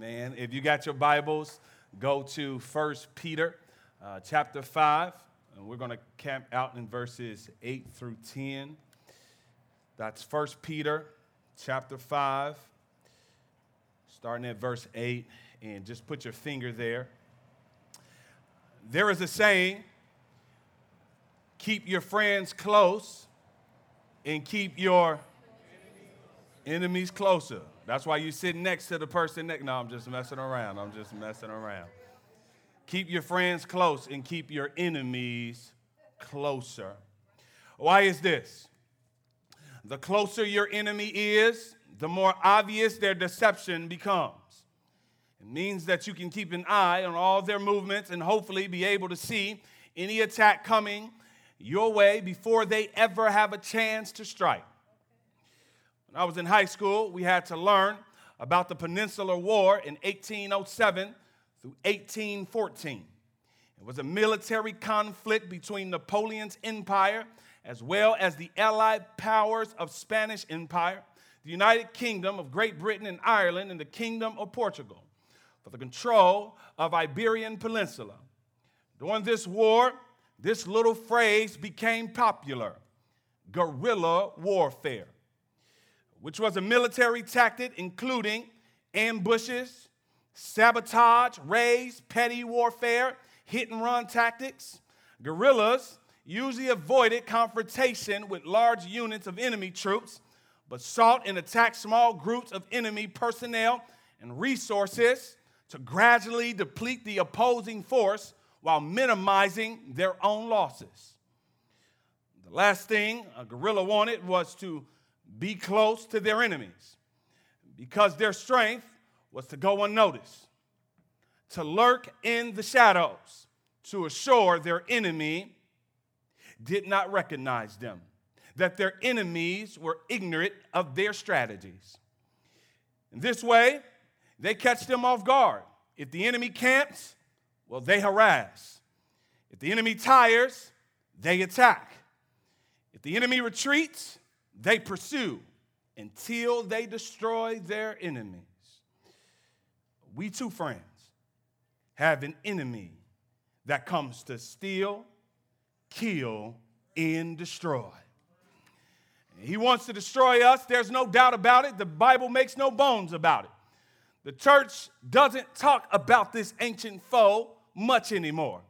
Amen. If you got your Bibles, go to 1 Peter uh, chapter 5, and we're going to camp out in verses 8 through 10. That's 1 Peter chapter 5, starting at verse 8, and just put your finger there. There is a saying keep your friends close and keep your enemies closer. That's why you sit next to the person next. No, I'm just messing around. I'm just messing around. Keep your friends close and keep your enemies closer. Why is this? The closer your enemy is, the more obvious their deception becomes. It means that you can keep an eye on all their movements and hopefully be able to see any attack coming your way before they ever have a chance to strike. When I was in high school, we had to learn about the Peninsular War in 1807 through 1814. It was a military conflict between Napoleon's empire as well as the allied powers of Spanish Empire, the United Kingdom of Great Britain and Ireland, and the Kingdom of Portugal for the control of Iberian Peninsula. During this war, this little phrase became popular guerrilla warfare which was a military tactic including ambushes, sabotage, raids, petty warfare, hit and run tactics. Guerrillas usually avoided confrontation with large units of enemy troops, but sought and attacked small groups of enemy personnel and resources to gradually deplete the opposing force while minimizing their own losses. The last thing a guerrilla wanted was to be close to their enemies because their strength was to go unnoticed, to lurk in the shadows, to assure their enemy did not recognize them, that their enemies were ignorant of their strategies. In this way, they catch them off guard. If the enemy camps, well, they harass. If the enemy tires, they attack. If the enemy retreats, they pursue until they destroy their enemies. We too, friends, have an enemy that comes to steal, kill, and destroy. He wants to destroy us. There's no doubt about it. The Bible makes no bones about it. The church doesn't talk about this ancient foe much anymore.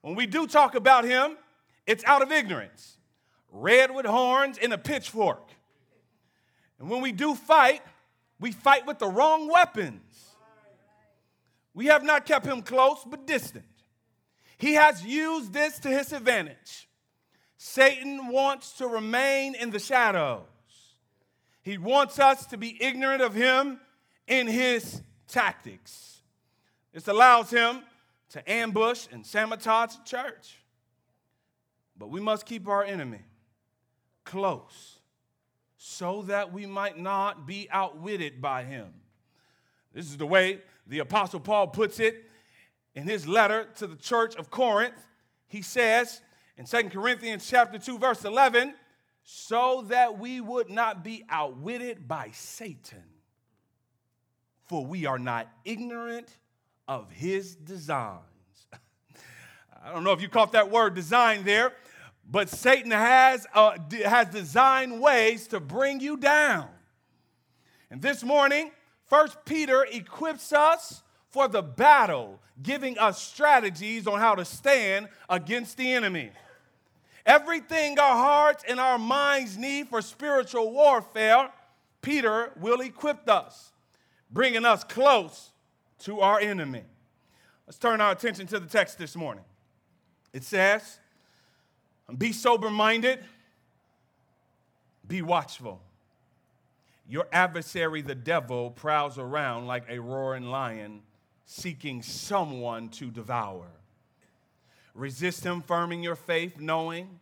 When we do talk about him, it's out of ignorance red with horns and a pitchfork. And when we do fight, we fight with the wrong weapons. We have not kept him close, but distant. He has used this to his advantage. Satan wants to remain in the shadows. He wants us to be ignorant of him in his tactics. This allows him to ambush and sabotage the church. But we must keep our enemy close so that we might not be outwitted by him. This is the way the Apostle Paul puts it in his letter to the church of Corinth. He says in 2 Corinthians chapter 2 verse 11, so that we would not be outwitted by Satan. For we are not ignorant of his designs. I don't know if you caught that word design there, but Satan has, uh, has designed ways to bring you down. And this morning, First Peter equips us for the battle, giving us strategies on how to stand against the enemy. Everything our hearts and our minds need for spiritual warfare, Peter will equip us, bringing us close to our enemy. Let's turn our attention to the text this morning. It says, be sober minded. Be watchful. Your adversary, the devil, prowls around like a roaring lion seeking someone to devour. Resist him, firming your faith, knowing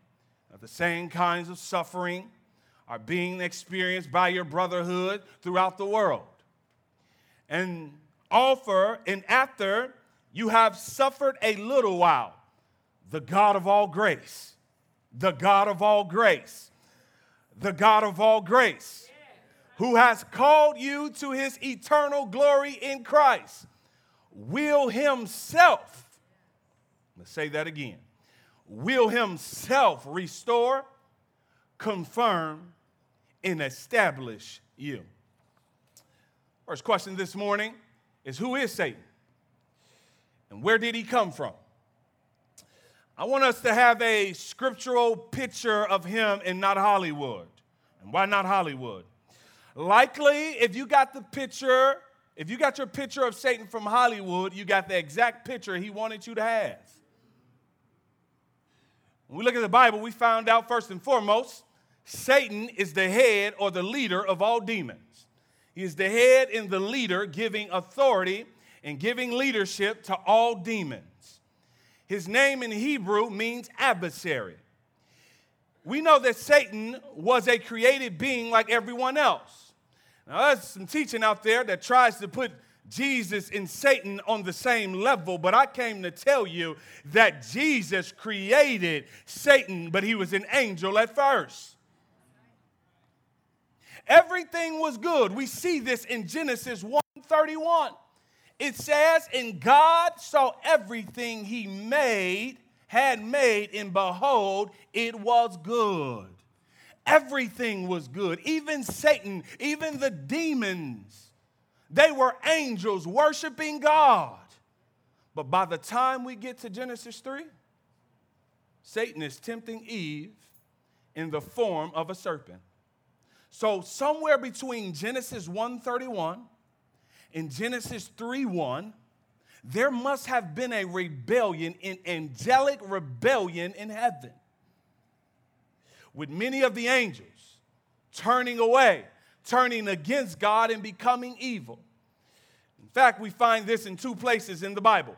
that the same kinds of suffering are being experienced by your brotherhood throughout the world. And offer, and after you have suffered a little while, the God of all grace the God of all grace. The God of all grace. who has called you to his eternal glory in Christ, will himself, let's say that again, will himself restore, confirm, and establish you. First question this morning is Who is Satan? And where did he come from? I want us to have a scriptural picture of him and not Hollywood. And why not Hollywood? Likely, if you got the picture, if you got your picture of Satan from Hollywood, you got the exact picture he wanted you to have. When we look at the Bible, we found out first and foremost, Satan is the head or the leader of all demons. He is the head and the leader, giving authority and giving leadership to all demons. His name in Hebrew means adversary. We know that Satan was a created being like everyone else. Now, there's some teaching out there that tries to put Jesus and Satan on the same level, but I came to tell you that Jesus created Satan, but he was an angel at first. Everything was good. We see this in Genesis 1:31 it says, And God saw everything he made, had made, and behold, it was good. Everything was good. Even Satan, even the demons, they were angels worshiping God. But by the time we get to Genesis 3, Satan is tempting Eve in the form of a serpent. So somewhere between Genesis 131 in Genesis 3 1, there must have been a rebellion, an angelic rebellion in heaven, with many of the angels turning away, turning against God, and becoming evil. In fact, we find this in two places in the Bible.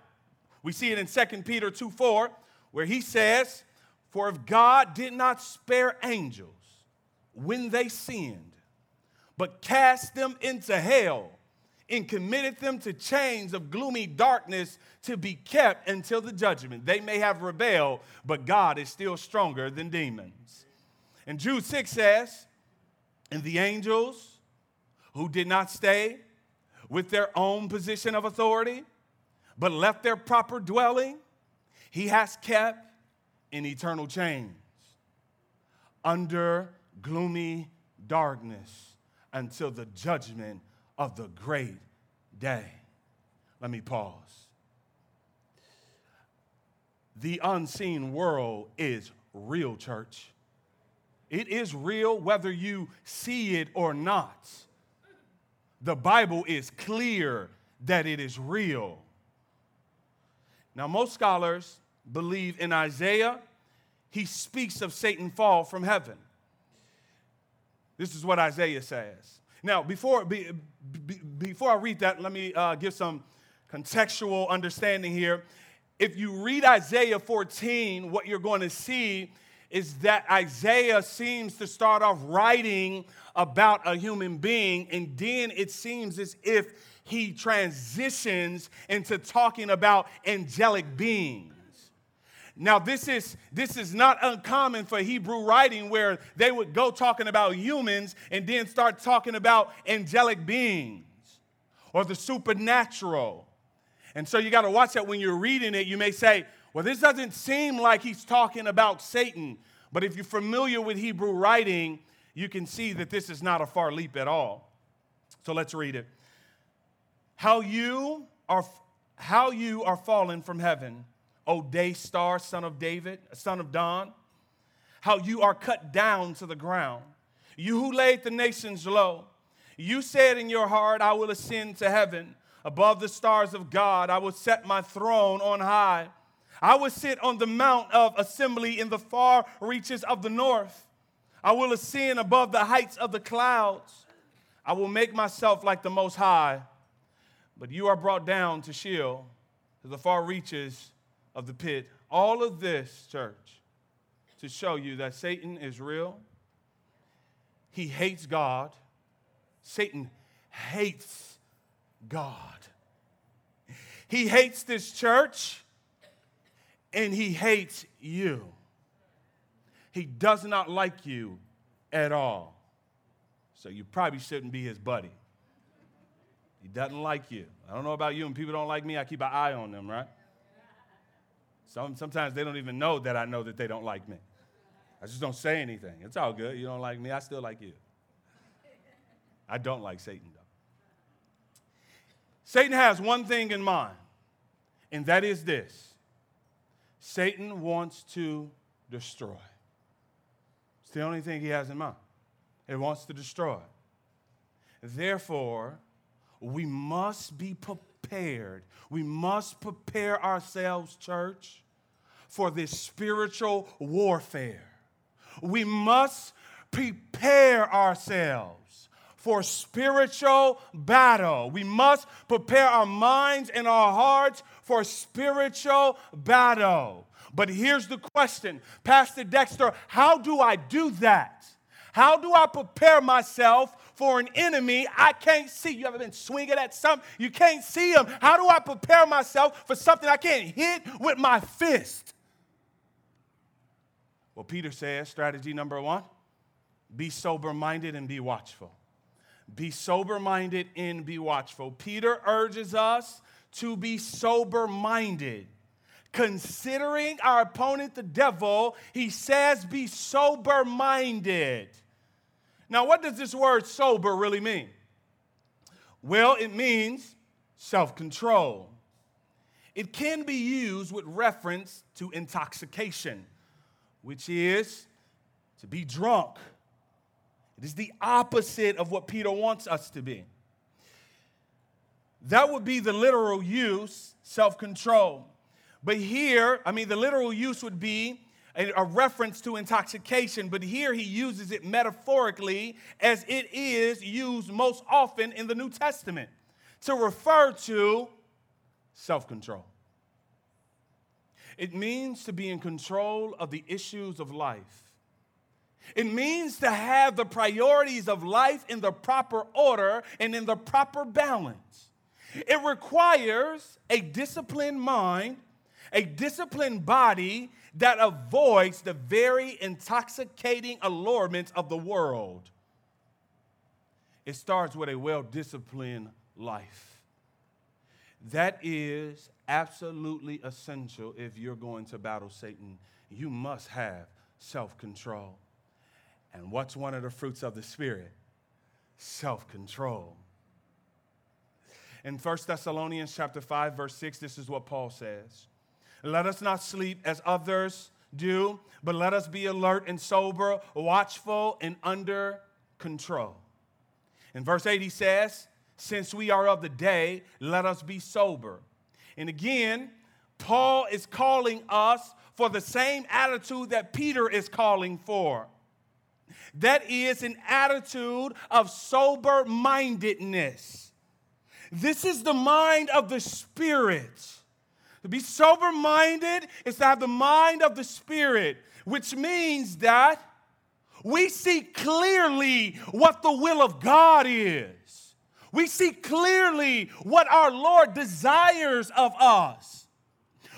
We see it in 2 Peter 2 4, where he says, For if God did not spare angels when they sinned, but cast them into hell and committed them to chains of gloomy darkness to be kept until the judgment. They may have rebelled, but God is still stronger than demons. And Jude 6 says, And the angels who did not stay with their own position of authority, but left their proper dwelling, he has kept in eternal chains under gloomy darkness until the judgment of the great day. Let me pause. The unseen world is real, church. It is real whether you see it or not. The Bible is clear that it is real. Now, most scholars believe in Isaiah, he speaks of Satan fall from heaven. This is what Isaiah says. Now, before, be, be, before I read that, let me uh, give some contextual understanding here. If you read Isaiah 14, what you're going to see is that Isaiah seems to start off writing about a human being, and then it seems as if he transitions into talking about angelic beings. Now, this is, this is not uncommon for Hebrew writing where they would go talking about humans and then start talking about angelic beings or the supernatural. And so you got to watch that when you're reading it. You may say, well, this doesn't seem like he's talking about Satan. But if you're familiar with Hebrew writing, you can see that this is not a far leap at all. So let's read it. How you are, how you are fallen from heaven O day star, son of David, son of Dawn, how you are cut down to the ground. You who laid the nations low, you said in your heart, I will ascend to heaven. Above the stars of God, I will set my throne on high. I will sit on the mount of assembly in the far reaches of the north. I will ascend above the heights of the clouds. I will make myself like the Most High. But you are brought down to Sheol, to the far reaches of the pit. All of this, church, to show you that Satan is real. He hates God. Satan hates God. He hates this church and he hates you. He does not like you at all. So you probably shouldn't be his buddy. He doesn't like you. I don't know about you, and people don't like me, I keep an eye on them, right? Some, sometimes they don't even know that I know that they don't like me. I just don't say anything. It's all good. You don't like me, I still like you. I don't like Satan, though. Satan has one thing in mind, and that is this Satan wants to destroy. It's the only thing he has in mind. It wants to destroy. Therefore, we must be prepared. We must prepare ourselves, church, for this spiritual warfare. We must prepare ourselves for spiritual battle. We must prepare our minds and our hearts for spiritual battle. But here's the question Pastor Dexter, how do I do that? How do I prepare myself for an enemy I can't see? You ever been swinging at something? You can't see him. How do I prepare myself for something I can't hit with my fist? Well, Peter says strategy number one be sober minded and be watchful. Be sober minded and be watchful. Peter urges us to be sober minded. Considering our opponent, the devil, he says, be sober minded. Now, what does this word sober really mean? Well, it means self control. It can be used with reference to intoxication, which is to be drunk. It is the opposite of what Peter wants us to be. That would be the literal use, self control. But here, I mean, the literal use would be a, a, reference to intoxication, but here he uses it metaphorically as it is used most often in the New Testament to refer to self control. It means to be in control of the issues of life. It means to have the priorities of life in the proper order and in the proper balance. It requires a disciplined mind a disciplined body that avoids the very intoxicating allurements of the world. It starts with a well disciplined life. That is absolutely essential if you're going to battle Satan. You must have self control. And what's one of the fruits of the Spirit? Self control. In 1 Thessalonians chapter 5 verse 6 this is what Paul says. Let us not sleep as others do, but let us be alert and sober, watchful and under control. In verse 8, he says, Since we are of the day, let us be sober. And again, Paul is calling us for the same attitude that Peter is calling for. That is an attitude of sober mindedness. This is the mind of the Spirit. To be sober minded is to have the mind of the Spirit, which means that we see clearly what the will of God is. We see clearly what our Lord desires of us.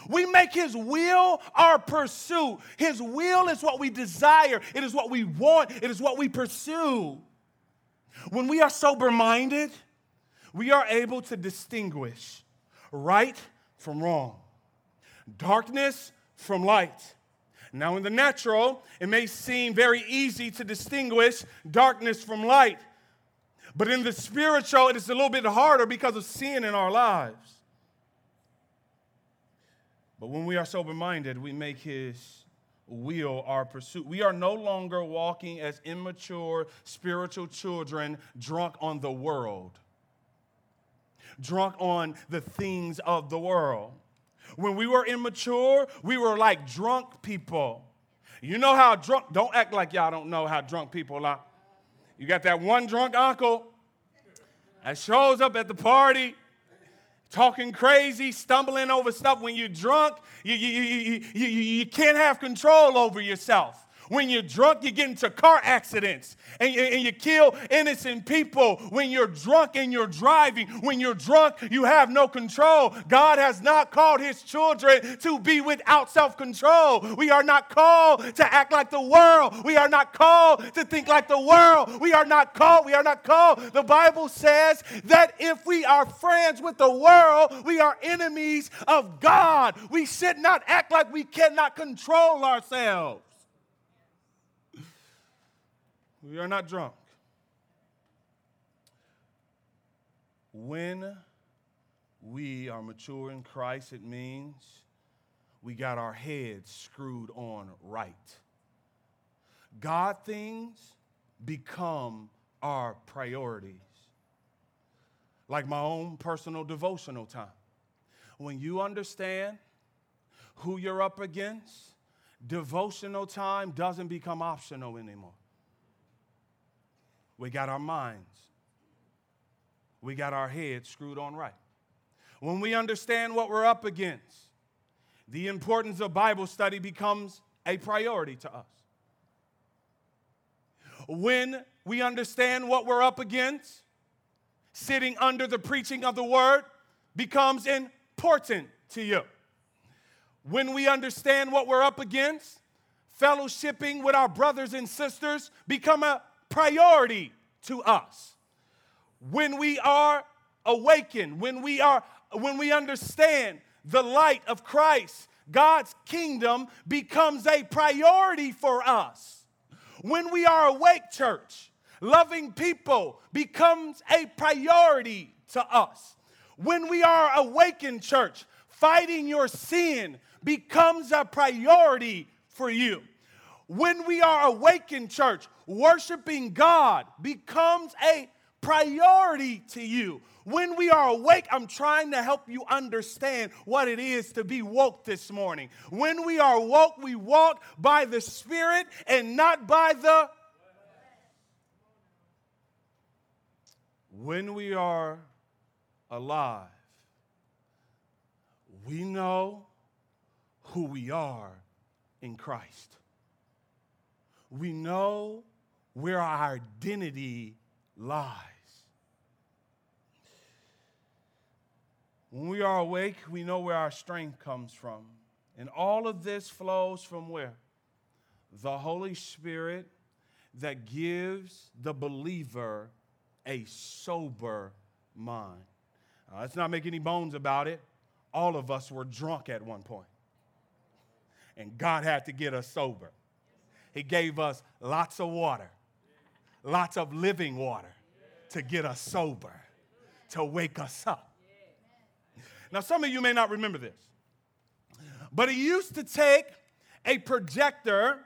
We make His will our pursuit. His will is what we desire, it is what we want, it is what we pursue. When we are sober minded, we are able to distinguish right from wrong, darkness from light. Now, in the natural, it may seem very easy to distinguish darkness from light. But in the spiritual, it is a little bit harder because of sin in our lives. But when we are sober minded, we make His will our pursuit. We are no longer walking as immature spiritual children drunk on the world drunk on the things of the world. When we were immature, we were like drunk people. You know how drunk, don't act like y'all don't know how drunk people are. You got that one drunk uncle that shows up at the party talking crazy, stumbling over stuff. When you're drunk, you, you, you, you, you, you can't have control over yourself. When you're drunk, you get into car accidents and you, and you kill innocent people. When you're drunk and you're driving, when you're drunk, you have no control. God has not called his children to be without self control. We are not called to act like the world. We are not called to think like the world. We are not called. We are not called. The Bible says that if we are friends with the world, we are enemies of God. We should not act like we cannot control ourselves. We are not drunk. When we are mature in Christ, it means we got our heads screwed on right. God things become our priorities. Like my own personal devotional time. When you understand who you're up against, devotional time doesn't become optional anymore. We got our minds, we got our heads screwed on right. When we understand what we're up against, the importance of Bible study becomes a priority to us. When we understand what we're up against, sitting under the preaching of the word becomes important to you. When we understand what we're up against, fellowshipping with our brothers and sisters become a priority to us. When we are awakened, when we are when we understand the light of Christ, God's kingdom becomes a priority for us. When we are awake, church, loving people becomes a priority to us. When we are awakened, church, fighting your sin becomes a priority for you. When we are awakened, church, worshiping God becomes a priority to you. When we are awake, I'm trying to help you understand what it is to be woke this morning. When we are woke, we walk by the Spirit and not by the. When we are alive, we know who we are in Christ. We know where our identity lies. When we are awake, we know where our strength comes from. And all of this flows from where? The Holy Spirit that gives the believer a sober mind. Let's not make any bones about it. All of us were drunk at one point, and God had to get us sober. He gave us lots of water, lots of living water to get us sober, to wake us up. Now, some of you may not remember this, but it used to take a projector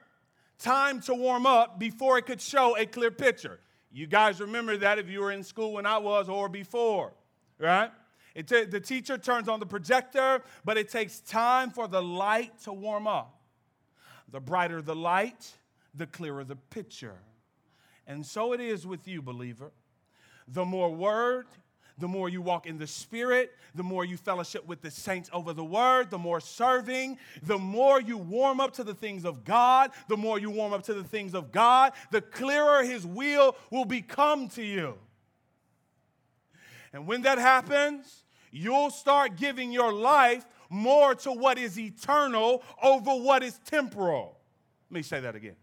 time to warm up before it could show a clear picture. You guys remember that if you were in school when I was or before, right? T- the teacher turns on the projector, but it takes time for the light to warm up. The brighter the light, the clearer the picture. And so it is with you, believer. The more word, the more you walk in the Spirit, the more you fellowship with the saints over the Word, the more serving, the more you warm up to the things of God, the more you warm up to the things of God, the clearer His will will become to you. And when that happens, you'll start giving your life more to what is eternal over what is temporal. Let me say that again.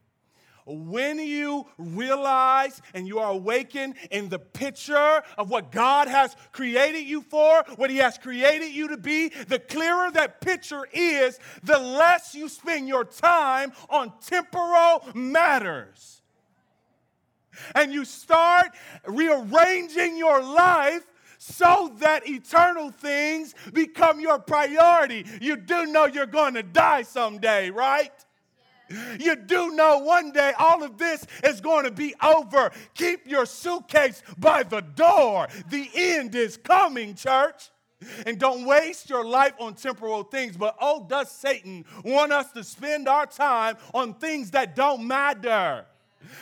When you realize and you are awakened in the picture of what God has created you for, what He has created you to be, the clearer that picture is, the less you spend your time on temporal matters. And you start rearranging your life so that eternal things become your priority. You do know you're going to die someday, right? You do know one day all of this is going to be over. Keep your suitcase by the door. The end is coming, church. And don't waste your life on temporal things. But oh, does Satan want us to spend our time on things that don't matter?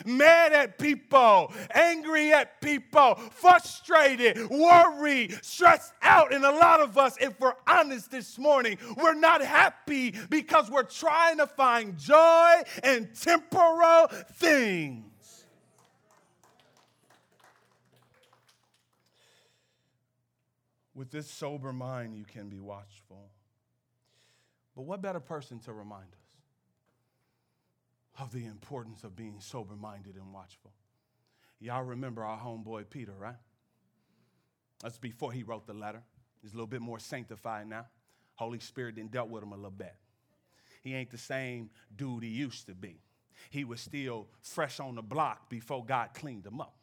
Mad at people, angry at people, frustrated, worried, stressed out. And a lot of us, if we're honest this morning, we're not happy because we're trying to find joy in temporal things. With this sober mind, you can be watchful. But what better person to remind us? Of the importance of being sober minded and watchful. Y'all remember our homeboy Peter, right? That's before he wrote the letter. He's a little bit more sanctified now. Holy Spirit didn't dealt with him a little bit. He ain't the same dude he used to be. He was still fresh on the block before God cleaned him up.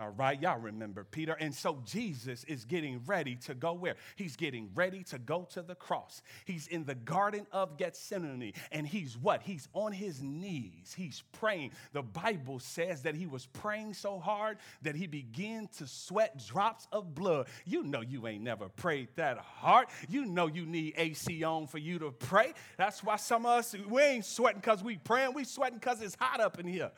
All right, y'all remember Peter. And so Jesus is getting ready to go where? He's getting ready to go to the cross. He's in the Garden of Gethsemane. And he's what? He's on his knees. He's praying. The Bible says that he was praying so hard that he began to sweat drops of blood. You know you ain't never prayed that hard. You know you need AC on for you to pray. That's why some of us, we ain't sweating because we praying. We sweating because it's hot up in here.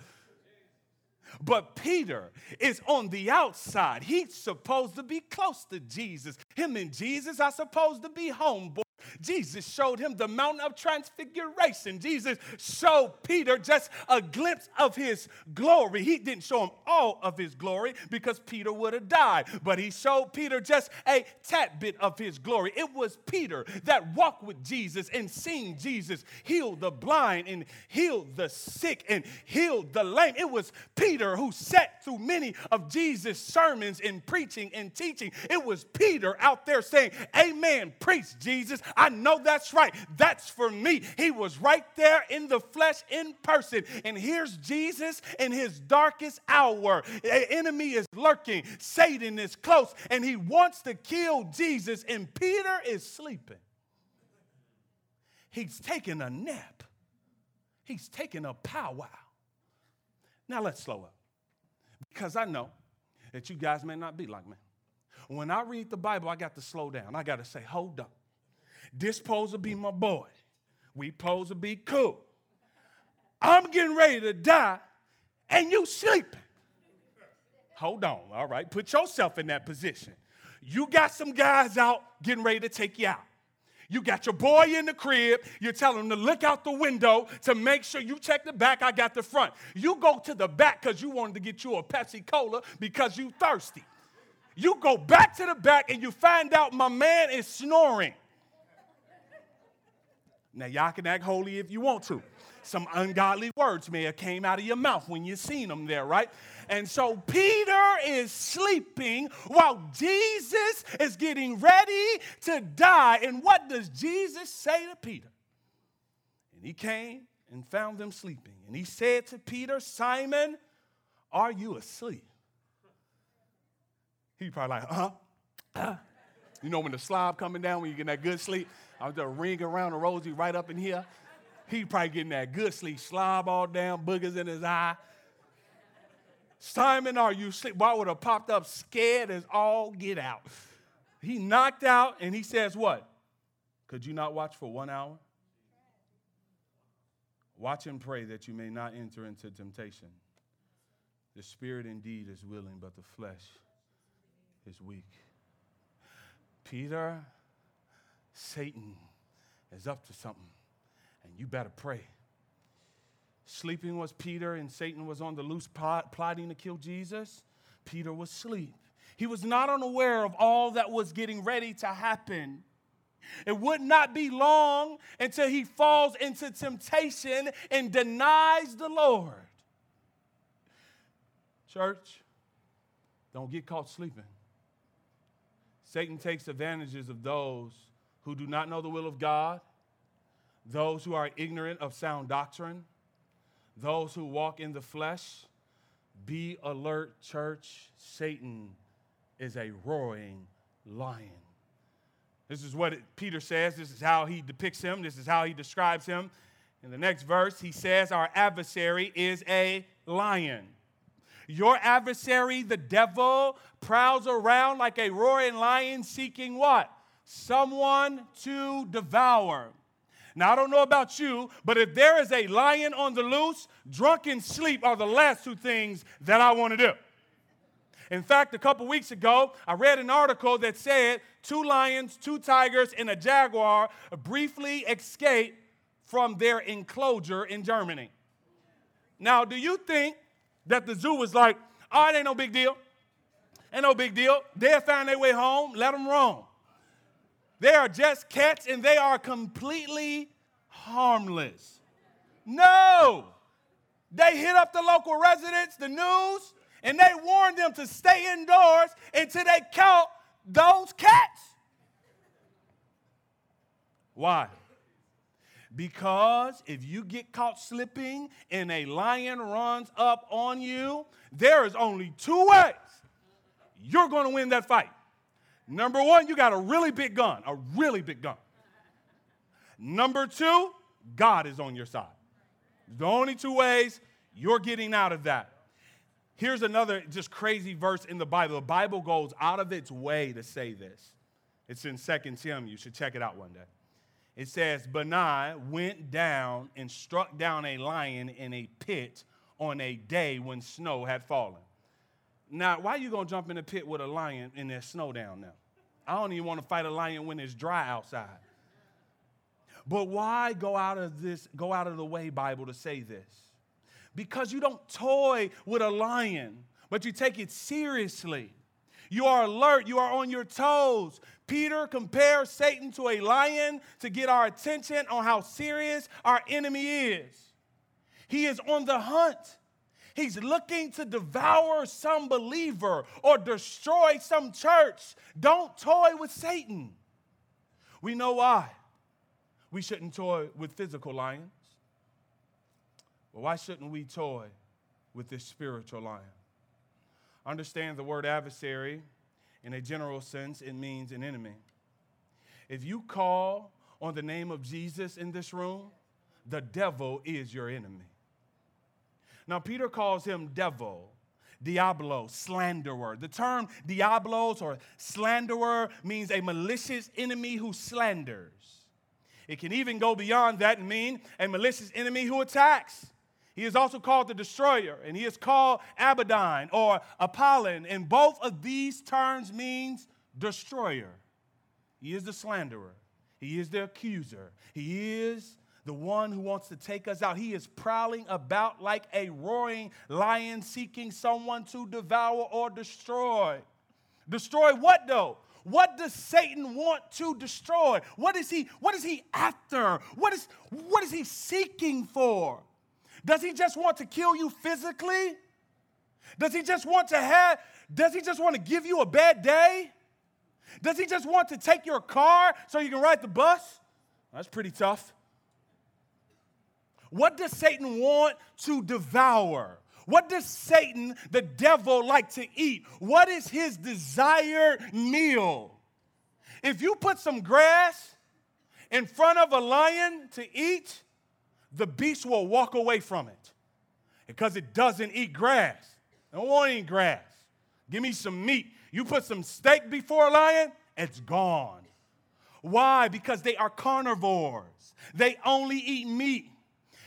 But Peter is on the outside. He's supposed to be close to Jesus. Him and Jesus are supposed to be homeboys. Jesus showed him the mountain of transfiguration. Jesus showed Peter just a glimpse of his glory. He didn't show him all of his glory because Peter would have died, but he showed Peter just a tad bit of his glory. It was Peter that walked with Jesus and seen Jesus heal the blind and heal the sick and heal the lame. It was Peter who sat through many of Jesus' sermons and preaching and teaching. It was Peter out there saying, Amen, preach Jesus. Know that's right. That's for me. He was right there in the flesh, in person. And here's Jesus in his darkest hour. The enemy is lurking, Satan is close, and he wants to kill Jesus, and Peter is sleeping. He's taking a nap, he's taking a powwow. Now let's slow up because I know that you guys may not be like me. When I read the Bible, I got to slow down. I got to say, hold up. This supposed to be my boy. We supposed to be cool. I'm getting ready to die, and you sleeping. Hold on, all right. Put yourself in that position. You got some guys out getting ready to take you out. You got your boy in the crib. You're telling him to look out the window to make sure you check the back. I got the front. You go to the back because you wanted to get you a Pepsi Cola because you thirsty. You go back to the back and you find out my man is snoring. Now, y'all can act holy if you want to. Some ungodly words may have came out of your mouth when you seen them there, right? And so Peter is sleeping while Jesus is getting ready to die. And what does Jesus say to Peter? And he came and found them sleeping. And he said to Peter, Simon, are you asleep? He probably like, huh? You know when the slob coming down when you get that good sleep? I was just ring around the rosy right up in here. He probably getting that good sleep, slob all down, boogers in his eye. Simon, are you sleep? Why would have popped up scared as all get out? He knocked out and he says, What? Could you not watch for one hour? Watch and pray that you may not enter into temptation. The spirit indeed is willing, but the flesh is weak. Peter Satan is up to something, and you better pray. Sleeping was Peter, and Satan was on the loose plot, plotting to kill Jesus. Peter was asleep. He was not unaware of all that was getting ready to happen. It would not be long until he falls into temptation and denies the Lord. Church, don't get caught sleeping. Satan takes advantages of those who do not know the will of God, those who are ignorant of sound doctrine, those who walk in the flesh. Be alert, church. Satan is a roaring lion. This is what Peter says. This is how he depicts him. This is how he describes him. In the next verse, he says, Our adversary is a lion. Your adversary, the devil, prowls around like a roaring lion seeking what? Someone to devour. Now, I don't know about you, but if there is a lion on the loose, drunken sleep are the last two things that I want to do. In fact, a couple weeks ago, I read an article that said two lions, two tigers, and a jaguar briefly escaped from their enclosure in Germany. Now, do you think that the zoo was like, oh, it ain't no big deal? Ain't no big deal. They'll find their way home, let them roam. They are just cats and they are completely harmless. No! They hit up the local residents, the news, and they warned them to stay indoors until they caught those cats. Why? Because if you get caught slipping and a lion runs up on you, there is only two ways you're going to win that fight. Number one, you got a really big gun, a really big gun. Number two, God is on your side. The only two ways you're getting out of that. Here's another just crazy verse in the Bible. The Bible goes out of its way to say this. It's in 2 Tim. You should check it out one day. It says, Benaiah went down and struck down a lion in a pit on a day when snow had fallen. Now, why are you to jump in a pit with a lion in that snow down there? I don't even want to fight a lion when it's dry outside. But why go out of this, go out of the way, Bible, to say this? Because you don't toy with a lion, but you take it seriously. You are alert, you are on your toes. Peter compares Satan to a lion to get our attention on how serious our enemy is. He is on the hunt. He's looking to devour some believer or destroy some church. Don't toy with Satan. We know why. We shouldn't toy with physical lions. But why shouldn't we toy with this spiritual lion? Understand the word adversary in a general sense, it means an enemy. If you call on the name of Jesus in this room, the devil is your enemy. Now, Peter calls him devil, diablo, slanderer. The term diablos or slanderer means a malicious enemy who slanders. It can even go beyond that and mean a malicious enemy who attacks. He is also called the destroyer, and he is called Abaddon or Apollyon, and both of these terms means destroyer. He is the slanderer. He is the accuser. He is the one who wants to take us out. He is prowling about like a roaring lion seeking someone to devour or destroy. Destroy what though? What does Satan want to destroy? What is he what is he after? What is what is he seeking for? Does he just want to kill you physically? Does he just want to have does he just want to give you a bad day? Does he just want to take your car so you can ride the bus? That's pretty tough. What does Satan want to devour? What does Satan, the devil, like to eat? What is his desired meal? If you put some grass in front of a lion to eat, the beast will walk away from it because it doesn't eat grass. I don't want eat grass. Give me some meat. You put some steak before a lion, it's gone. Why? Because they are carnivores. They only eat meat.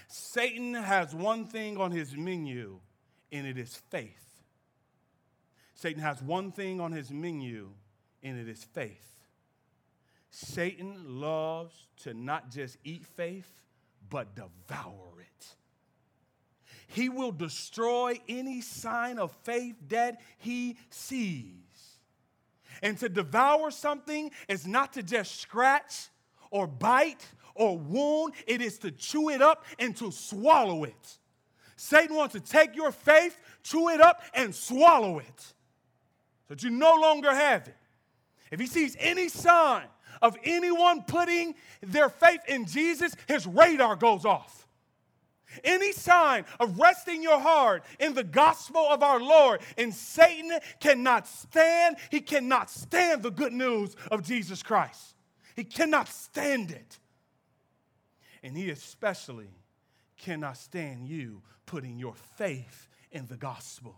Satan has one thing on his menu, and it is faith. Satan has one thing on his menu, and it is faith. Satan loves to not just eat faith, but devour it. He will destroy any sign of faith that he sees. And to devour something is not to just scratch or bite or wound, it is to chew it up and to swallow it. Satan wants to take your faith, chew it up, and swallow it so that you no longer have it. If he sees any sign of anyone putting their faith in Jesus, his radar goes off. Any sign of resting your heart in the gospel of our Lord, and Satan cannot stand, he cannot stand the good news of Jesus Christ. He cannot stand it and he especially cannot stand you putting your faith in the gospel.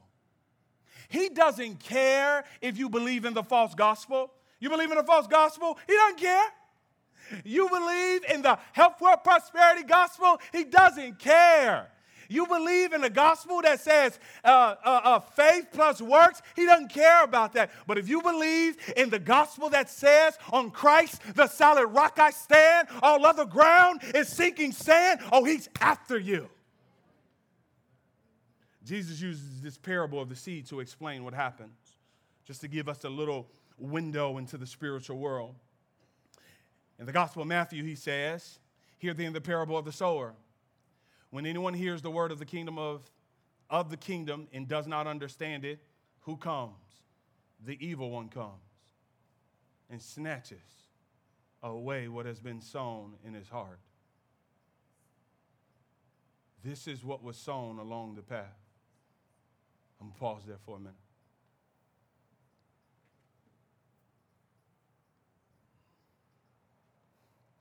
He doesn't care if you believe in the false gospel. You believe in the false gospel? He doesn't care. You believe in the health, wealth, prosperity gospel? He doesn't care. You believe in a gospel that says uh, uh, uh, faith plus works? He doesn't care about that. But if you believe in the gospel that says on Christ, the solid rock I stand, all other ground is sinking sand, oh, he's after you. Jesus uses this parable of the seed to explain what happens, just to give us a little window into the spiritual world. In the Gospel of Matthew, he says, Hear then the parable of the sower. When anyone hears the word of the kingdom of, of the kingdom and does not understand it, who comes? The evil one comes and snatches away what has been sown in his heart. This is what was sown along the path. I'm going to pause there for a minute.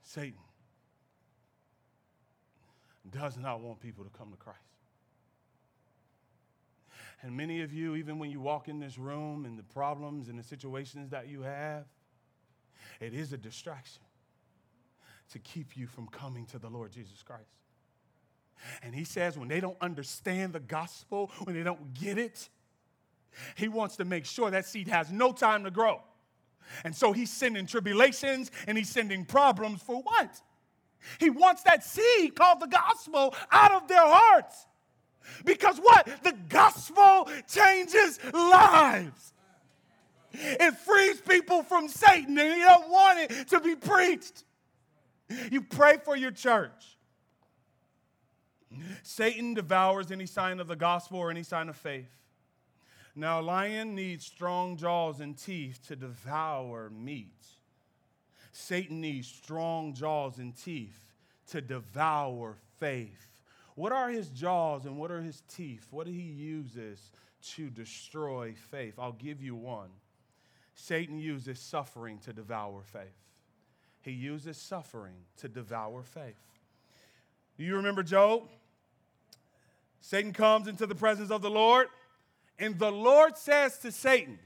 Satan does not want people to come to Christ. And many of you, even when you walk in this room and the problems and the situations that you have, it is a distraction to keep you from coming to the Lord Jesus Christ. And he says, when they don't understand the gospel, when they don't get it, he wants to make sure that seed has no time to grow. And so he's sending tribulations and he's sending problems for what? He wants that seed called the gospel out of their hearts. Because what? The gospel changes lives. It frees people from Satan and you don't want it to be preached. You pray for your church. Satan devours any sign of the gospel or any sign of faith. Now, a lion needs strong jaws and teeth to devour meat. Satan needs strong jaws and teeth to devour faith. What are his jaws and what are his teeth? What do he uses to destroy faith? I'll give you one. Satan uses suffering to devour faith. He uses suffering to devour faith. Do you remember Job? Satan comes into the presence of the Lord, and the Lord says to Satan,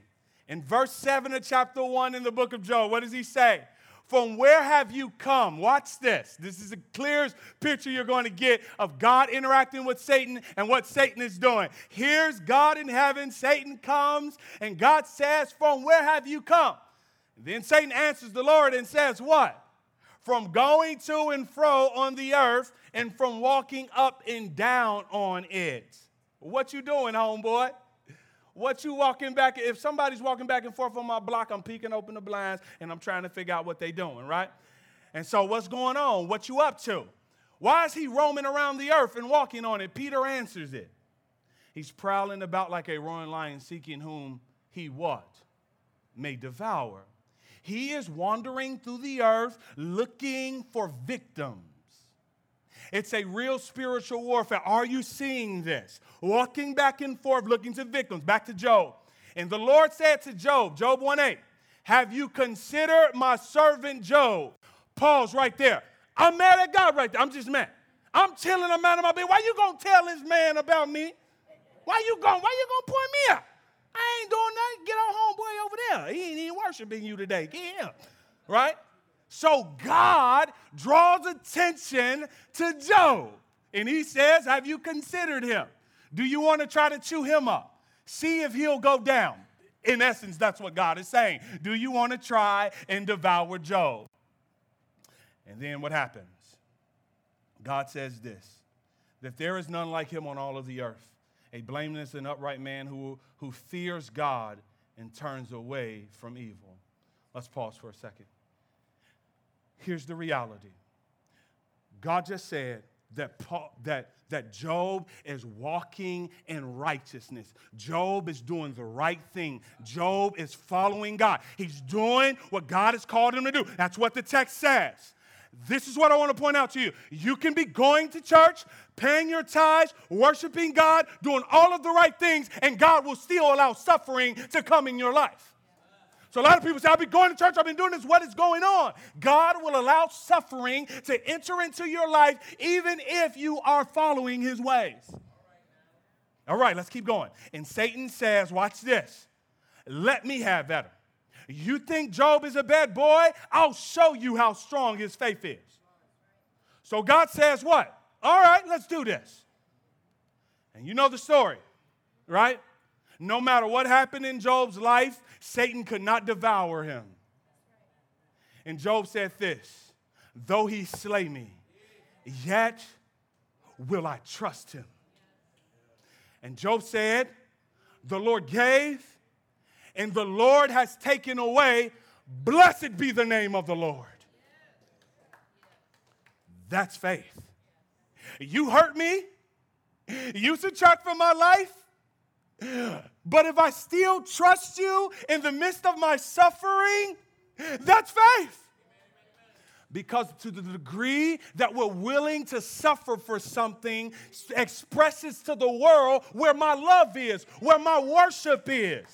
in verse 7 of chapter 1 in the book of Job, what does he say? From where have you come? Watch this. This is the clearest picture you're going to get of God interacting with Satan and what Satan is doing. Here's God in heaven. Satan comes, and God says, From where have you come? then Satan answers the Lord and says, What? From going to and fro on the earth and from walking up and down on it. What you doing, homeboy? What you walking back? If somebody's walking back and forth on my block, I'm peeking open the blinds and I'm trying to figure out what they're doing, right? And so, what's going on? What you up to? Why is he roaming around the earth and walking on it? Peter answers it. He's prowling about like a roaring lion, seeking whom he what? May devour. He is wandering through the earth looking for victims. It's a real spiritual warfare. Are you seeing this? Walking back and forth, looking to victims. Back to Job. And the Lord said to Job, Job 1 8, Have you considered my servant Job? Pause right there. I'm mad at God right there. I'm just mad. I'm telling a man of my bed. Why you gonna tell this man about me? Why you going? Why you gonna point me out? I ain't doing nothing. Get our homeboy over there. He ain't even worshiping you today. Get him. Right? So God draws attention to Job. And he says, Have you considered him? Do you want to try to chew him up? See if he'll go down. In essence, that's what God is saying. Do you want to try and devour Job? And then what happens? God says this that there is none like him on all of the earth, a blameless and upright man who, who fears God and turns away from evil. Let's pause for a second. Here's the reality God just said that, Paul, that, that Job is walking in righteousness. Job is doing the right thing. Job is following God. He's doing what God has called him to do. That's what the text says. This is what I want to point out to you. You can be going to church, paying your tithes, worshiping God, doing all of the right things, and God will still allow suffering to come in your life. So a lot of people say, I've been going to church, I've been doing this. What is going on? God will allow suffering to enter into your life even if you are following his ways. All right, let's keep going. And Satan says, watch this. Let me have better. You think Job is a bad boy? I'll show you how strong his faith is. So God says, What? All right, let's do this. And you know the story, right? No matter what happened in Job's life, Satan could not devour him. And Job said this Though he slay me, yet will I trust him. And Job said, The Lord gave, and the Lord has taken away. Blessed be the name of the Lord. That's faith. You hurt me. You subtract from my life. But if I still trust you in the midst of my suffering, that's faith. Because to the degree that we're willing to suffer for something, expresses to the world where my love is, where my worship is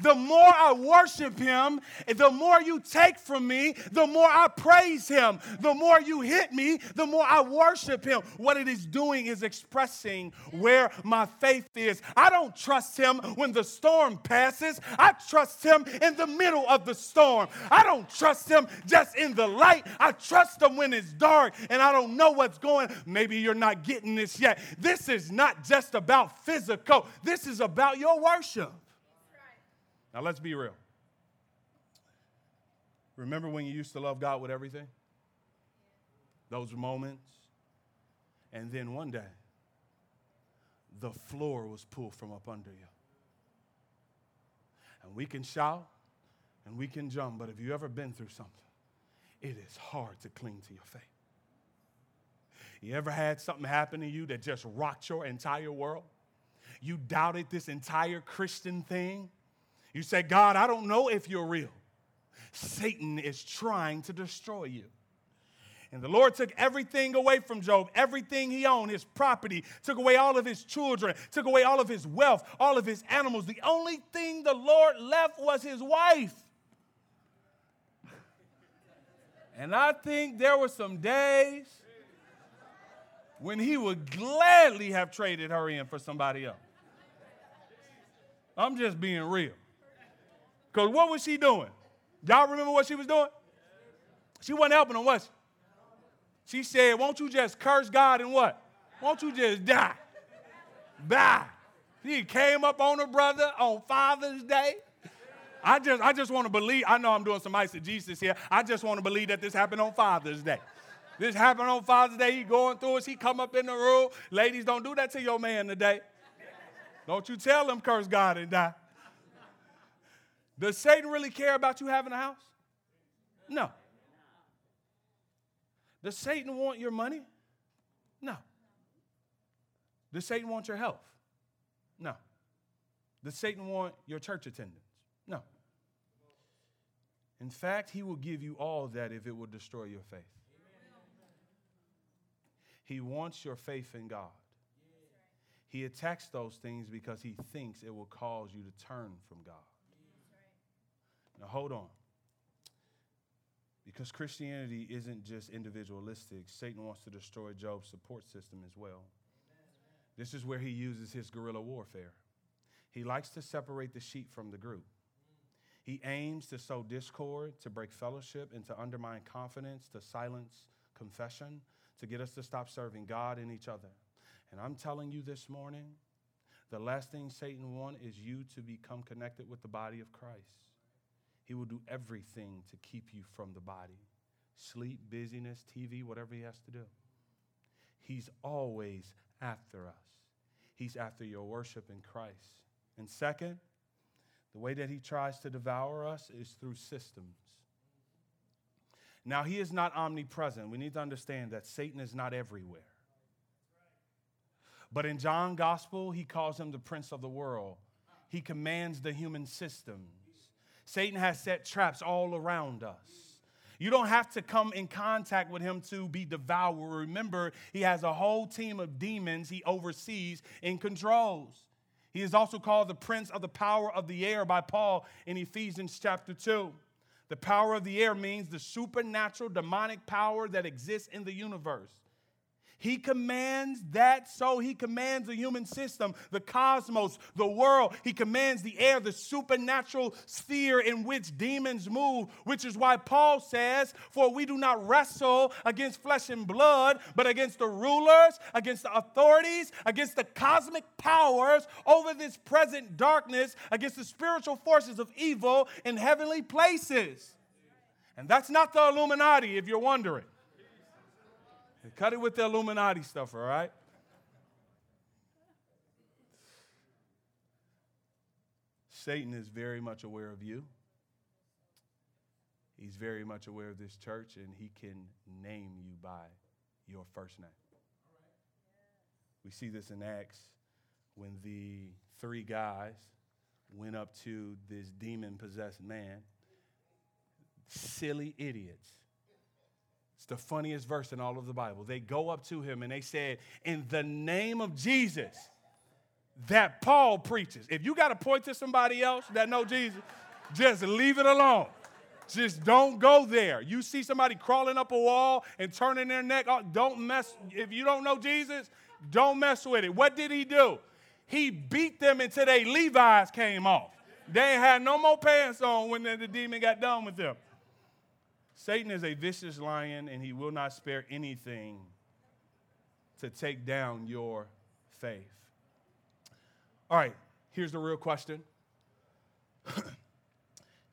the more I worship Him, the more you take from me, the more I praise Him. The more you hit me, the more I worship Him. What it is doing is expressing where my faith is. I don't trust Him when the storm passes, I trust Him in the middle of the storm. I don't trust Him just in the light, I trust Him when it's dark and I don't know what's going. Maybe you're not getting this yet. This is not just about physical, this is about your worship. Now, let's be real. Remember when you used to love God with everything? Those moments. And then one day, the floor was pulled from up under you. And we can shout and we can jump, but if you've ever been through something, it is hard to cling to your faith. You ever had something happen to you that just rocked your entire world? You doubted this entire Christian thing? You say, God, I don't know if you're real. Satan is trying to destroy you. And the Lord took everything away from Job, everything he owned, his property, took away all of his children, took away all of his wealth, all of his animals. The only thing the Lord left was his wife. And I think there were some days when he would gladly have traded her in for somebody else. I'm just being real. Because what was she doing? Y'all remember what she was doing? She wasn't helping him, was she? She said, Won't you just curse God and what? Won't you just die? Die. He came up on her brother on Father's Day. I just, I just want to believe, I know I'm doing some eisegesis here. I just want to believe that this happened on Father's Day. This happened on Father's Day. He going through it. He come up in the room. Ladies, don't do that to your man today. Don't you tell him curse God and die. Does Satan really care about you having a house? No. Does Satan want your money? No. Does Satan want your health? No. Does Satan want your church attendance? No. In fact, he will give you all that if it will destroy your faith. He wants your faith in God. He attacks those things because he thinks it will cause you to turn from God. Now, hold on. Because Christianity isn't just individualistic, Satan wants to destroy Job's support system as well. This is where he uses his guerrilla warfare. He likes to separate the sheep from the group. He aims to sow discord, to break fellowship, and to undermine confidence, to silence confession, to get us to stop serving God and each other. And I'm telling you this morning, the last thing Satan wants is you to become connected with the body of Christ. He will do everything to keep you from the body sleep, busyness, TV, whatever he has to do. He's always after us. He's after your worship in Christ. And second, the way that he tries to devour us is through systems. Now, he is not omnipresent. We need to understand that Satan is not everywhere. But in John's gospel, he calls him the prince of the world. He commands the human system. Satan has set traps all around us. You don't have to come in contact with him to be devoured. Remember, he has a whole team of demons he oversees and controls. He is also called the prince of the power of the air by Paul in Ephesians chapter 2. The power of the air means the supernatural demonic power that exists in the universe. He commands that so he commands the human system, the cosmos, the world. He commands the air, the supernatural sphere in which demons move, which is why Paul says, For we do not wrestle against flesh and blood, but against the rulers, against the authorities, against the cosmic powers over this present darkness, against the spiritual forces of evil in heavenly places. And that's not the Illuminati, if you're wondering. Cut it with the Illuminati stuff, all right? Satan is very much aware of you. He's very much aware of this church, and he can name you by your first name. We see this in Acts when the three guys went up to this demon possessed man. Silly idiots it's the funniest verse in all of the Bible. They go up to him and they said, In the name of Jesus that Paul preaches. If you got to point to somebody else that know Jesus, just leave it alone. Just don't go there. You see somebody crawling up a wall and turning their neck, don't mess. If you don't know Jesus, don't mess with it. What did he do? He beat them until their Levi's came off. They had no more pants on when the demon got done with them. Satan is a vicious lion and he will not spare anything to take down your faith. All right, here's the real question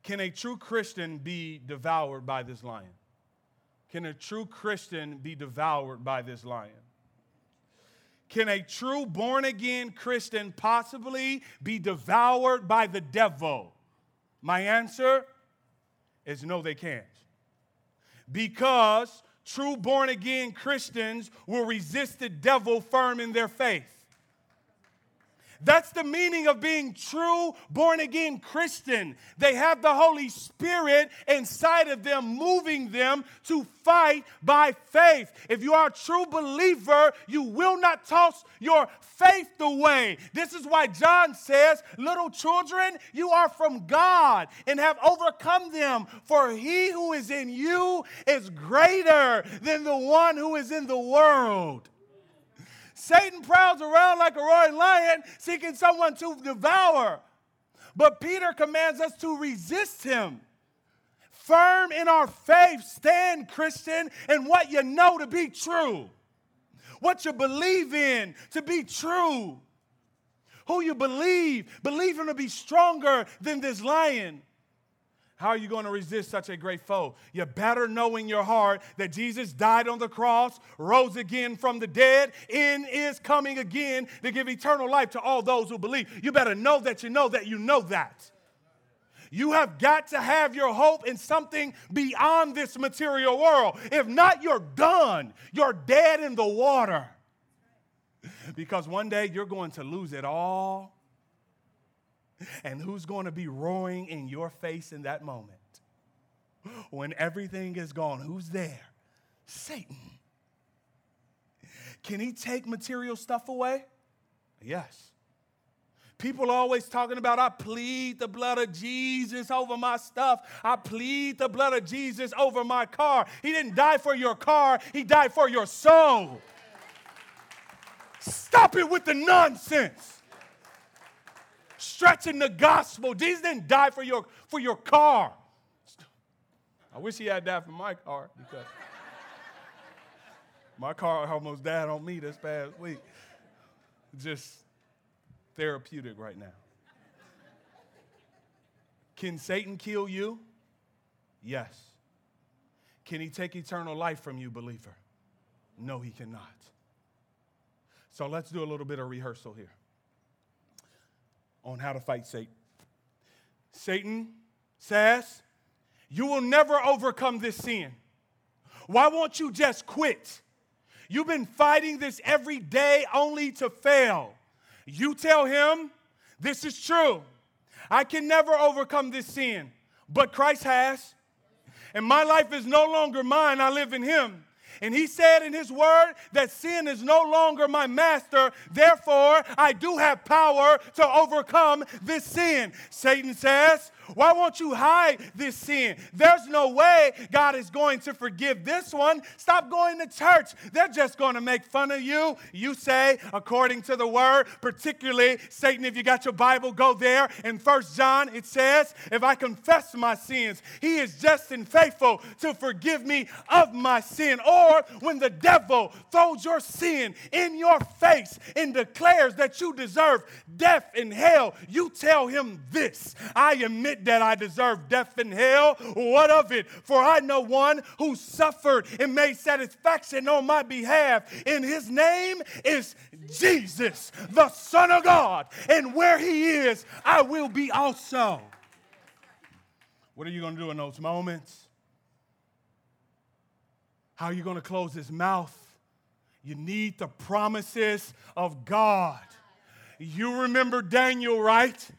Can a true Christian be devoured by this lion? Can a true Christian be devoured by this lion? Can a true born again Christian possibly be devoured by the devil? My answer is no, they can't because true born again Christians will resist the devil firm in their faith. That's the meaning of being true born again Christian. They have the Holy Spirit inside of them, moving them to fight by faith. If you are a true believer, you will not toss your faith away. This is why John says, Little children, you are from God and have overcome them, for he who is in you is greater than the one who is in the world. Satan prowls around like a roaring lion seeking someone to devour. But Peter commands us to resist him. Firm in our faith, stand, Christian, in what you know to be true, what you believe in to be true. Who you believe, believe him to be stronger than this lion. How are you going to resist such a great foe? You better know in your heart that Jesus died on the cross, rose again from the dead, and is coming again to give eternal life to all those who believe. You better know that you know that you know that. You have got to have your hope in something beyond this material world. If not, you're done. You're dead in the water. Because one day you're going to lose it all and who's going to be roaring in your face in that moment? When everything is gone, who's there? Satan. Can he take material stuff away? Yes. People are always talking about, I plead the blood of Jesus over my stuff. I plead the blood of Jesus over my car. He didn't die for your car, He died for your soul. Stop it with the nonsense stretching the gospel. Jesus didn't die for your, for your car. I wish he had died for my car because my car almost died on me this past week. Just therapeutic right now. Can Satan kill you? Yes. Can he take eternal life from you, believer? No, he cannot. So let's do a little bit of rehearsal here on how to fight Satan. Satan says, You will never overcome this sin. Why won't you just quit? You've been fighting this every day only to fail. You tell him, This is true. I can never overcome this sin, but Christ has. And my life is no longer mine, I live in him. And he said in his word that sin is no longer my master. Therefore, I do have power to overcome this sin. Satan says, Why won't you hide this sin? There's no way God is going to forgive this one. Stop going to church. They're just going to make fun of you. You say, according to the word, particularly, Satan, if you got your Bible, go there. In First John, it says, If I confess my sins, he is just and faithful to forgive me of my sin. Or when the devil throws your sin in your face and declares that you deserve death and hell, you tell him this I admit that I deserve death and hell. What of it? For I know one who suffered and made satisfaction on my behalf, and his name is Jesus, the Son of God. And where he is, I will be also. What are you going to do in those moments? How are you going to close his mouth? You need the promises of God. You remember Daniel, right?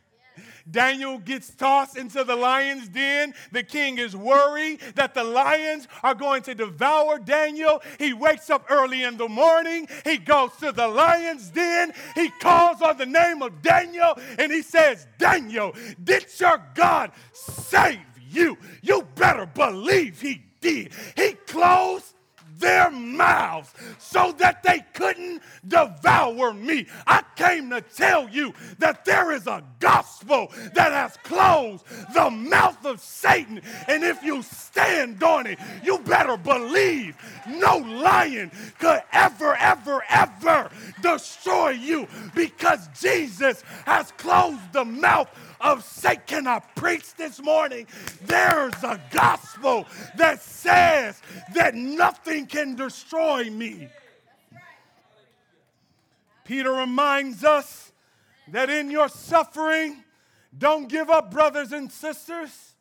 Daniel gets tossed into the lion's den. The king is worried that the lions are going to devour Daniel. He wakes up early in the morning. He goes to the lion's den. He calls on the name of Daniel and he says, Daniel, did your God save you? You better believe he did. He closed their mouths so that they couldn't devour me. I came to tell you that there is a gospel that has closed the mouth of Satan. And if you stand on it, you better believe no lion could ever, ever, ever destroy you because Jesus has closed the mouth of Satan. Can I preach this morning? There's a gospel that says that nothing can destroy me. Peter reminds us that in your suffering, don't give up, brothers and sisters.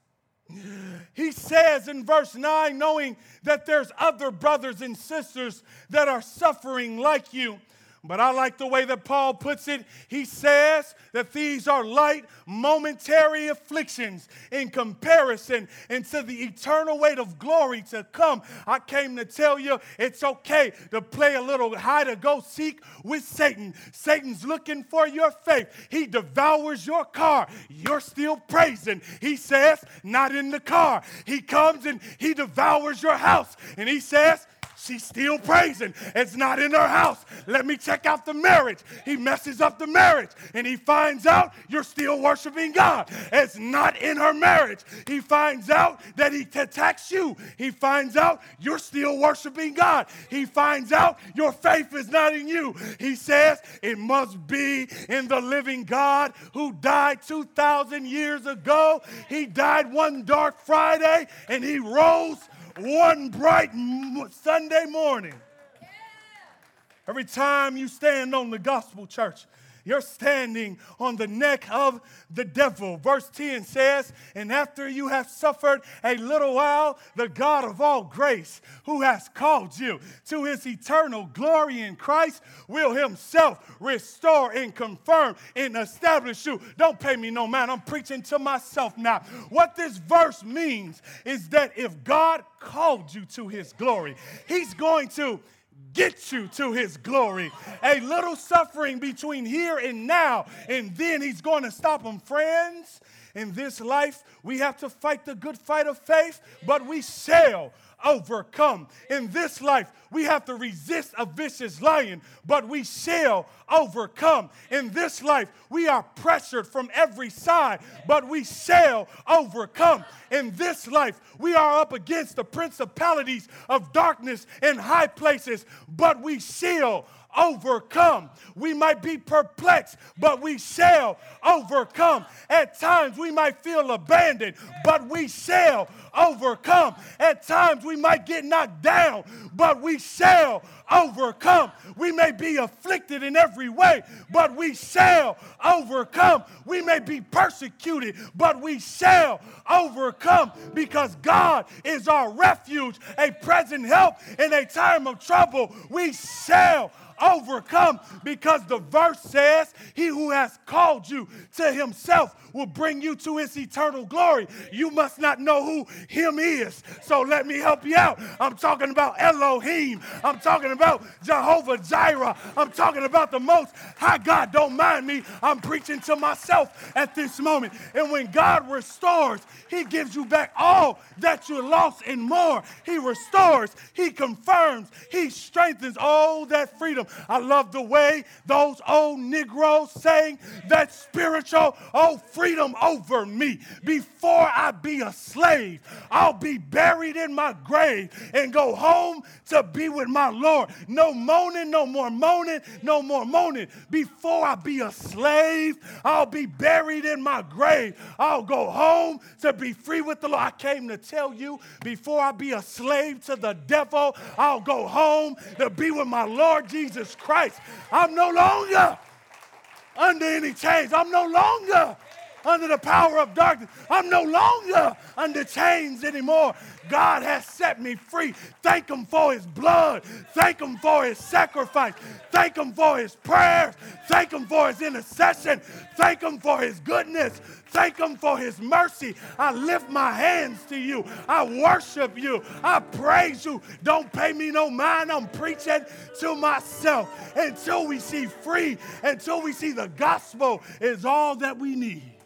He says in verse 9, knowing that there's other brothers and sisters that are suffering like you, but I like the way that Paul puts it. He says that these are light, momentary afflictions in comparison into the eternal weight of glory to come. I came to tell you it's okay to play a little hide and go seek with Satan. Satan's looking for your faith. He devours your car. You're still praising. He says, not in the car. He comes and he devours your house. And he says, She's still praising. It's not in her house. Let me check out the marriage. He messes up the marriage and he finds out you're still worshiping God. It's not in her marriage. He finds out that he attacks you. He finds out you're still worshiping God. He finds out your faith is not in you. He says it must be in the living God who died 2,000 years ago. He died one dark Friday and he rose one bright Sunday morning. Every time you stand on the gospel church, you're standing on the neck of the devil. Verse 10 says, And after you have suffered a little while, the God of all grace, who has called you to his eternal glory in Christ, will himself restore and confirm and establish you. Don't pay me no mind. I'm preaching to myself now. What this verse means is that if God called you to his glory, he's going to get you to his glory. A little suffering between here and now, and then he's going to stop them. Friends, in this life, we have to fight the good fight of faith, but we shall overcome. In this life, we have to resist a vicious lion, but we shall overcome. In this life, we are pressured from every side, but we shall overcome. In this life, we are up against the principalities of darkness in high places, but we shall overcome. We might be perplexed, but we shall overcome. At times we might feel abandoned, but we shall overcome. At times we might get knocked down, but we shall overcome. We may be afflicted in every way, but we shall overcome. We may be persecuted, but we shall overcome because God is our refuge, a present help in a time of trouble. We shall overcome because the verse says, He who has called you to himself will bring you to his eternal glory. You must not know who him is. So let me help you out. I'm talking about Elohim. I'm talking about Jehovah Jireh. I'm talking about the most high God. Don't mind me. I'm preaching to myself at this moment. And when God restores, he gives you back all that you lost and more. He restores, he confirms, he strengthens all that freedom. I love the way those old Negroes saying that spiritual, oh, freedom over me. Before I be a slave, I'll be buried in my grave and go home to be with my Lord. No moaning, no more moaning, no more moaning. Before I be a slave, I'll be buried in my grave. I'll go home to be free with the Lord. I came to tell you before I be a slave to the devil, I'll go home to be with my Lord Jesus Christ. I'm no longer under any chains. I'm no longer under the power of darkness. I'm no longer under chains anymore. God has set me free. Thank Him for His blood. Thank Him for His sacrifice. Thank Him for His prayers. Thank Him for His intercession. Thank Him for His goodness. Thank Him for His mercy. I lift my hands to you. I worship you. I praise you. Don't pay me no mind. I'm preaching to myself. Until we see free, until we see the gospel is all that we need.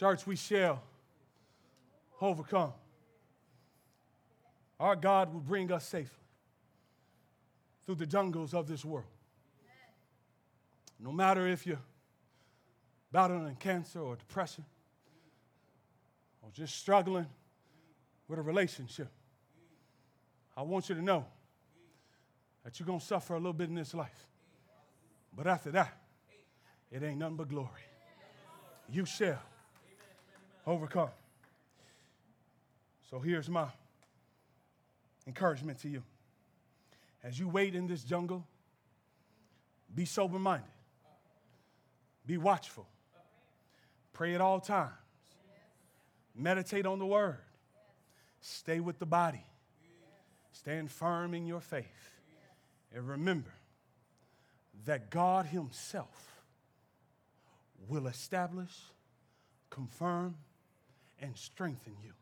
Church, we shall overcome. Our God will bring us safely through the jungles of this world. No matter if you're battling cancer or depression or just struggling with a relationship, I want you to know that you're going to suffer a little bit in this life. But after that, it ain't nothing but glory. You shall overcome. So here's my encouragement to you. As you wait in this jungle, be sober minded, be watchful, pray at all times, meditate on the word, stay with the body, stand firm in your faith, and remember that God Himself will establish, confirm, and strengthen you,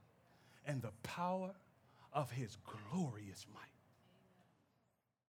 and the power of his glorious might